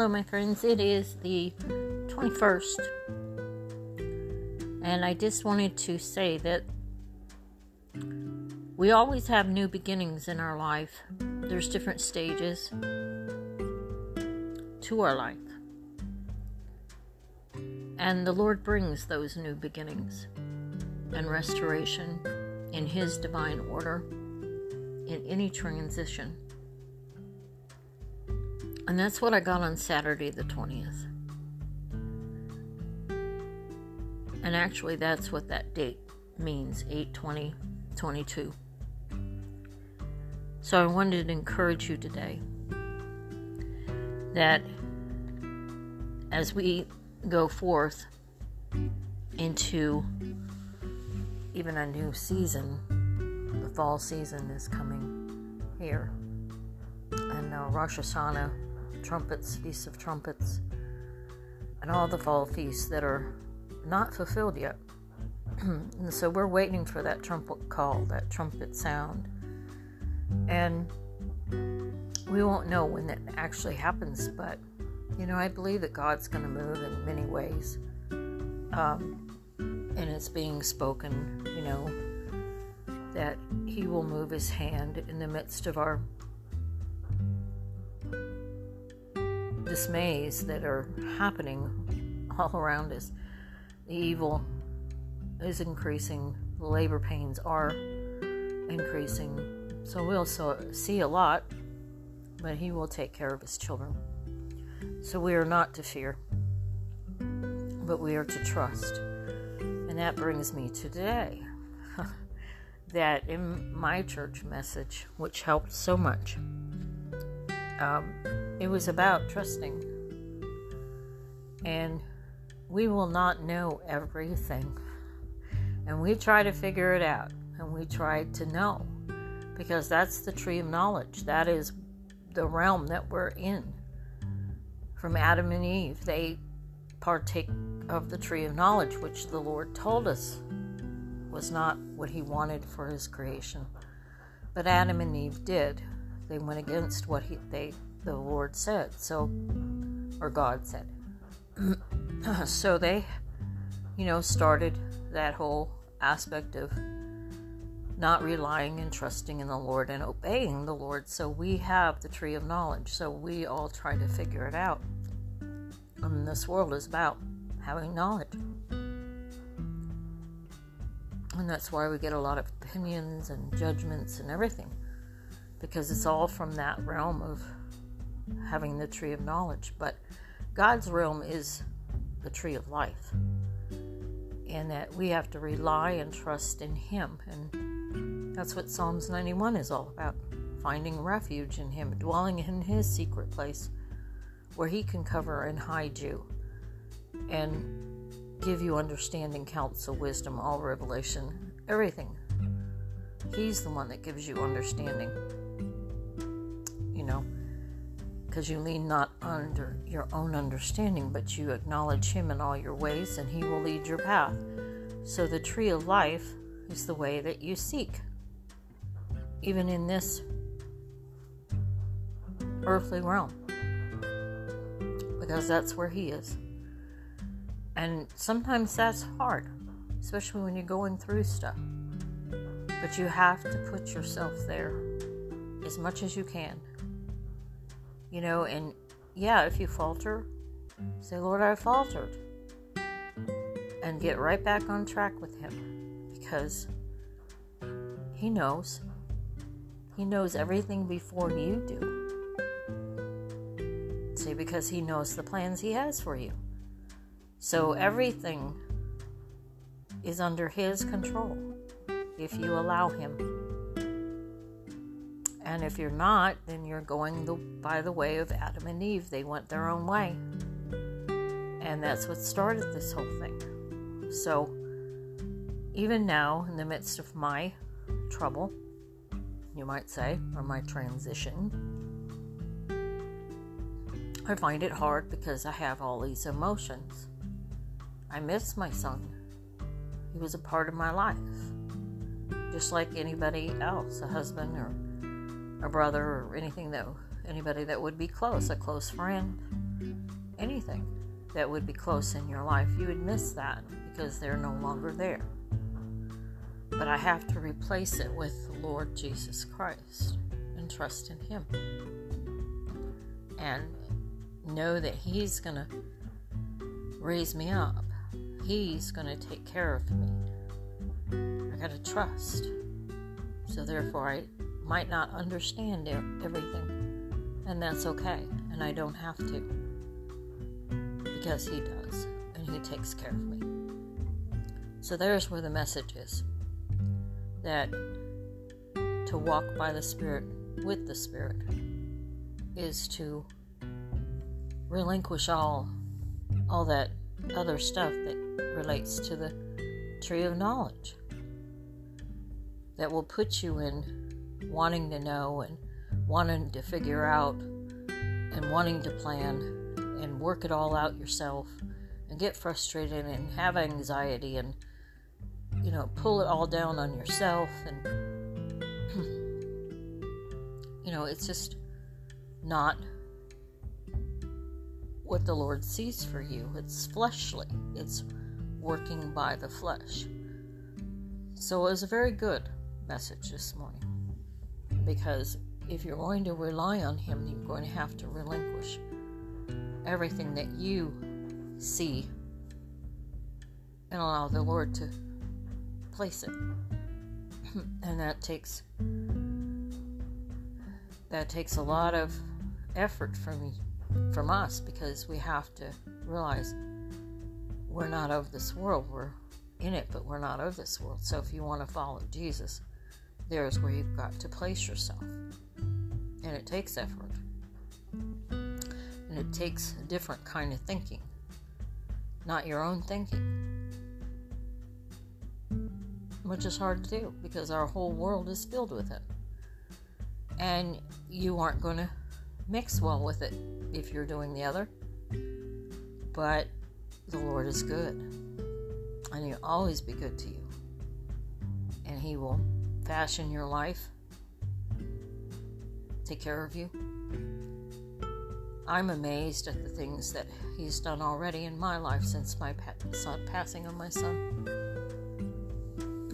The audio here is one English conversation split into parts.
Hello, my friends. It is the 21st, and I just wanted to say that we always have new beginnings in our life. There's different stages to our life, and the Lord brings those new beginnings and restoration in His divine order in any transition. And that's what I got on Saturday the 20th. And actually, that's what that date means 8 20 22. So I wanted to encourage you today that as we go forth into even a new season, the fall season is coming here. And uh, Rosh Hashanah trumpets, feasts of trumpets, and all the fall feasts that are not fulfilled yet. and so we're waiting for that trumpet call, that trumpet sound. And we won't know when that actually happens, but you know, I believe that God's going to move in many ways. Um, and it's being spoken, you know, that He will move His hand in the midst of our dismays that are happening all around us. The evil is increasing, the labor pains are increasing. So we'll so, see a lot, but He will take care of His children. So we are not to fear, but we are to trust. And that brings me to today. that in my church message, which helped so much, um, it was about trusting. And we will not know everything. And we try to figure it out. And we try to know. Because that's the tree of knowledge. That is the realm that we're in. From Adam and Eve, they partake of the tree of knowledge, which the Lord told us was not what He wanted for His creation. But Adam and Eve did. They went against what he, they the Lord said. So, or God said. so they, you know, started that whole aspect of not relying and trusting in the Lord and obeying the Lord. So we have the tree of knowledge. So we all try to figure it out. And this world is about having knowledge. And that's why we get a lot of opinions and judgments and everything. Because it's all from that realm of having the tree of knowledge, but God's realm is the tree of life. And that we have to rely and trust in Him. And that's what Psalms 91 is all about finding refuge in Him, dwelling in His secret place where He can cover and hide you and give you understanding, counsel, wisdom, all revelation, everything. He's the one that gives you understanding. Because you lean not under your own understanding, but you acknowledge Him in all your ways, and He will lead your path. So, the tree of life is the way that you seek, even in this earthly realm, because that's where He is. And sometimes that's hard, especially when you're going through stuff. But you have to put yourself there as much as you can you know, and yeah, if you falter, say, Lord, I faltered. And get right back on track with Him because He knows. He knows everything before you do. See, because He knows the plans He has for you. So everything is under His control if you allow Him. And if you're not, then you're going the, by the way of Adam and Eve. They went their own way. And that's what started this whole thing. So, even now, in the midst of my trouble, you might say, or my transition, I find it hard because I have all these emotions. I miss my son. He was a part of my life, just like anybody else, a husband or a brother or anything that anybody that would be close, a close friend, anything that would be close in your life, you would miss that because they're no longer there. But I have to replace it with the Lord Jesus Christ and trust in Him. And know that He's going to raise me up, He's going to take care of me. I got to trust. So, therefore, I might not understand everything, and that's okay, and I don't have to. Because He does, and He takes care of me. So, there's where the message is. That to walk by the Spirit with the Spirit is to relinquish all all that other stuff that relates to the tree of knowledge. That will put you in wanting to know and wanting to figure out and wanting to plan and work it all out yourself and get frustrated and have anxiety and you know pull it all down on yourself and you know it's just not what the Lord sees for you. It's fleshly. It's working by the flesh. So it was a very good message this morning because if you're going to rely on Him, you're going to have to relinquish everything that you see and allow the Lord to place it. and that takes that takes a lot of effort from from us because we have to realize we're not of this world. We're in it, but we're not of this world. So if you want to follow Jesus, there's where you've got to place yourself. And it takes effort. And it takes a different kind of thinking, not your own thinking. Which is hard to do because our whole world is filled with it. And you aren't going to mix well with it if you're doing the other. But the Lord is good. And He'll always be good to you. And He will fashion your life, take care of you. I'm amazed at the things that He's done already in my life since my passing of my son.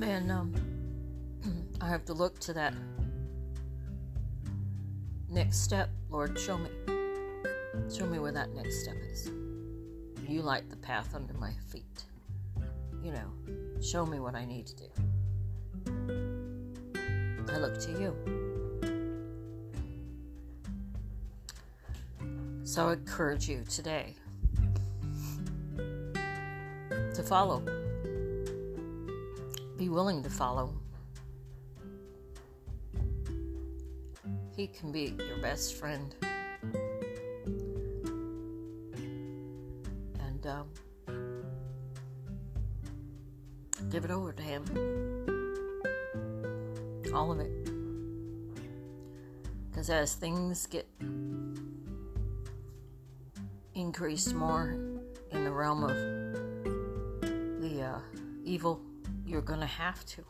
And um, I have to look to that next step. Lord, show me. Show me where that next step is. You light the path under my feet. You know, show me what I need to do. I look to you. So I encourage you today to follow. Be willing to follow. He can be your best friend. As things get increased more in the realm of the uh, evil, you're going to have to.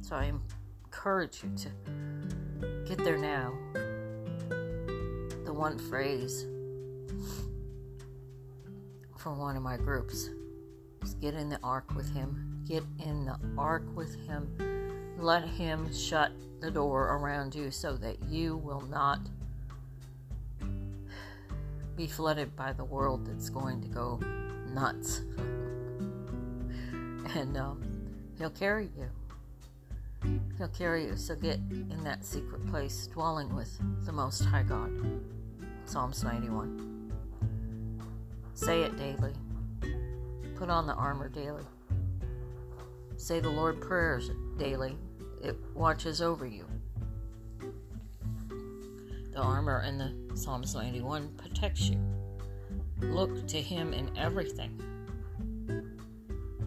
So I encourage you to get there now. The one phrase for one of my groups is get in the ark with him. Get in the ark with him let Him shut the door around you so that you will not be flooded by the world that's going to go nuts. and um, He'll carry you. He'll carry you. So get in that secret place, dwelling with the Most High God. Psalms 91. Say it daily. Put on the armor daily. Say the Lord prayers daily it watches over you. The armor in the Psalms 91 protects you. Look to Him in everything.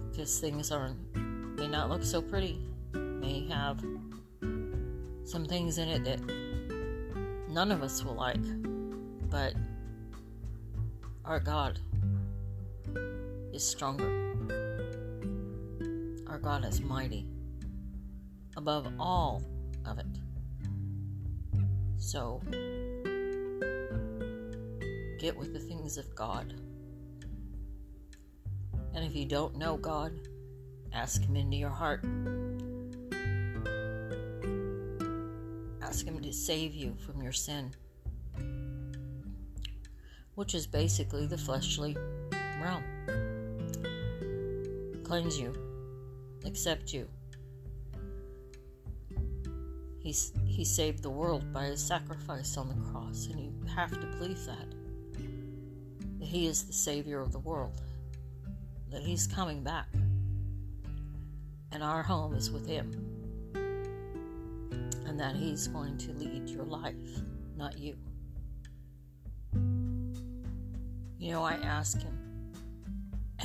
Because things are may not look so pretty, may have some things in it that none of us will like, but our God is stronger. Our God is mighty above all of it. So get with the things of God. And if you don't know God, ask Him into your heart. Ask Him to save you from your sin, which is basically the fleshly realm. Cleanse you, accept you. He's, he saved the world by his sacrifice on the cross, and you have to believe that. That he is the Savior of the world, that he's coming back, and our home is with him, and that he's going to lead your life, not you. You know, I ask him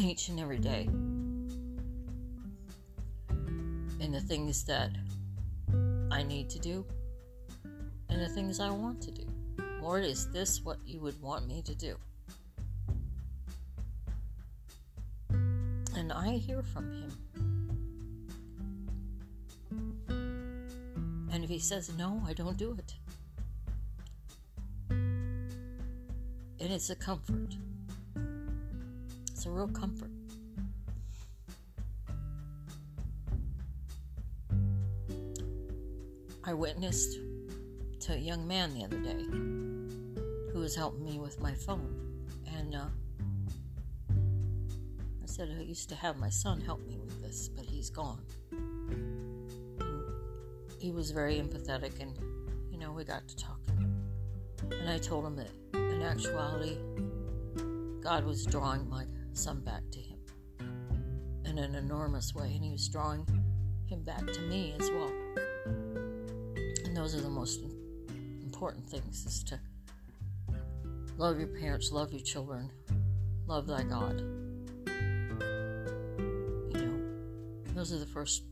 each and every day And the things that I need to do and the things I want to do. Lord, is this what you would want me to do? And I hear from him. And if he says, no, I don't do it. And it's a comfort. It's a real comfort. I witnessed to a young man the other day who was helping me with my phone. And uh, I said, I used to have my son help me with this, but he's gone. And he was very empathetic, and, you know, we got to talking. And I told him that in actuality, God was drawing my son back to him in an enormous way, and he was drawing him back to me as well those are the most important things is to love your parents, love your children, love thy God. You know, those are the first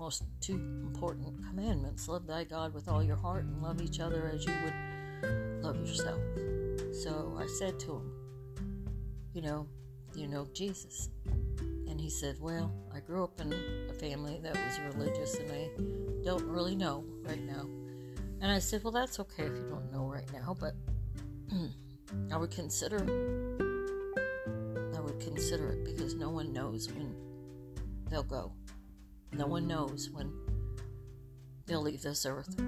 most two important commandments. Love thy God with all your heart and love each other as you would love yourself. So I said to him, you know, you know Jesus. And he said, Well, I grew up in a family that was religious and I don't really know right now. And I said, Well, that's okay if you don't know right now, but I would consider I would consider it because no one knows when they'll go. No one knows when they'll leave this earth.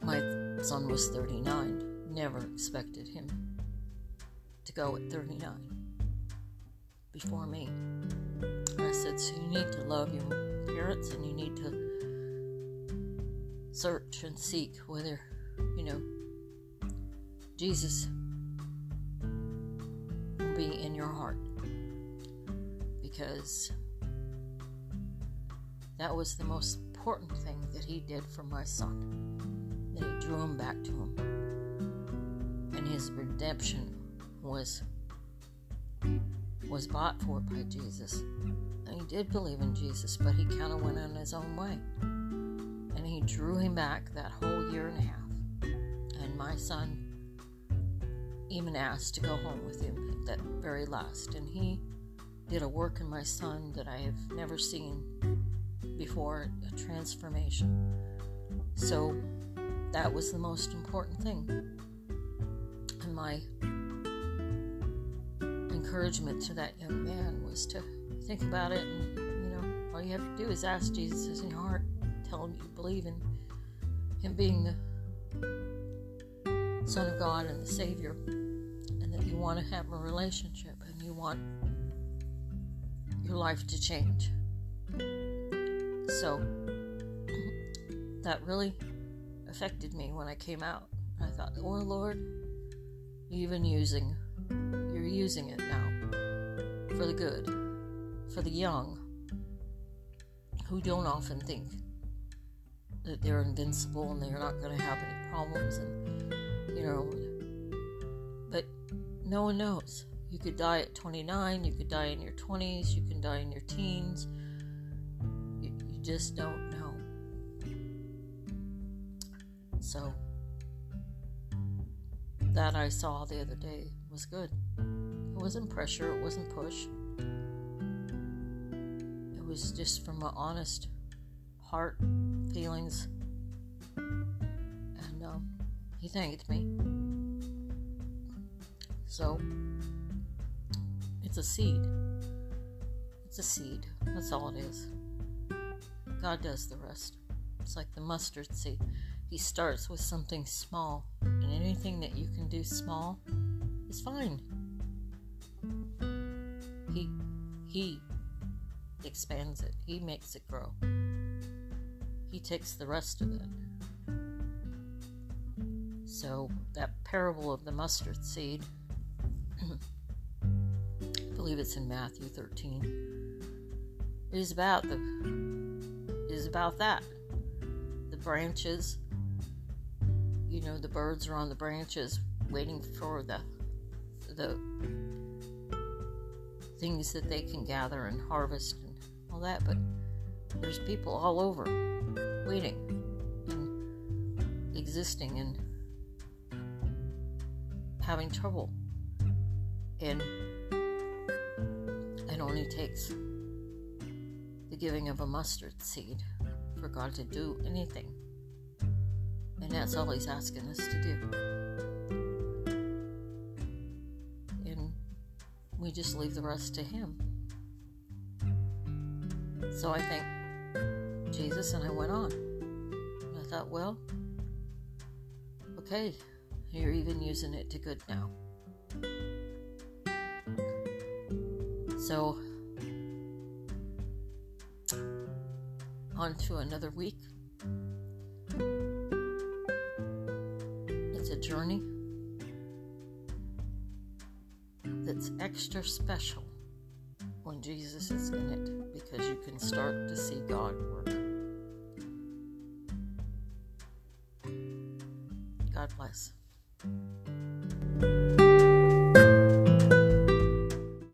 My son was 39. Never expected him to go at 39 before me. And I said, So you need to love your parents and you need to search and seek whether, you know, Jesus will be in your heart. Because that was the most important thing that he did for my son. That he drew him back to him. And his redemption was was bought for by Jesus. And he did believe in Jesus, but he kind of went on his own way. And he drew him back that whole year and a half. And my son even asked to go home with him at that very last. And he did a work in my son that I have never seen before a transformation. So that was the most important thing. And my encouragement to that young man was to think about it and you know all you have to do is ask jesus in your heart tell him you believe in him being the son of god and the savior and that you want to have a relationship and you want your life to change. So that really affected me when i came out. I thought oh lord even using using it now. For the good, for the young. Who don't often think that they're invincible and they're not going to have any problems and you know. But no one knows. You could die at 29 you could die in your 20s you can die in your teens. You, you just don't know. So that i saw the other day was good. It wasn't pressure, it wasn't push. It was just from my honest heart feelings. And um, he thanked me. So, it's a seed. It's a seed. That's all it is. God does the rest. It's like the mustard seed. He starts with something small, and anything that you can do small is fine. He he expands it. He makes it grow. He takes the rest of it. So that parable of the mustard seed I believe it's in Matthew 13 it is about the is about that. The branches you know the birds are on the branches waiting for the the things that they can gather and harvest and all that but there's people all over waiting and existing and having trouble and it only takes the giving of a mustard seed for God to do anything and that's all He's asking us to do. We just leave the rest to Him. So I think Jesus and I went on. And I thought, well, okay, you're even using it to good now. So, on to another week. Extra special when Jesus is in it because you can start to see God work.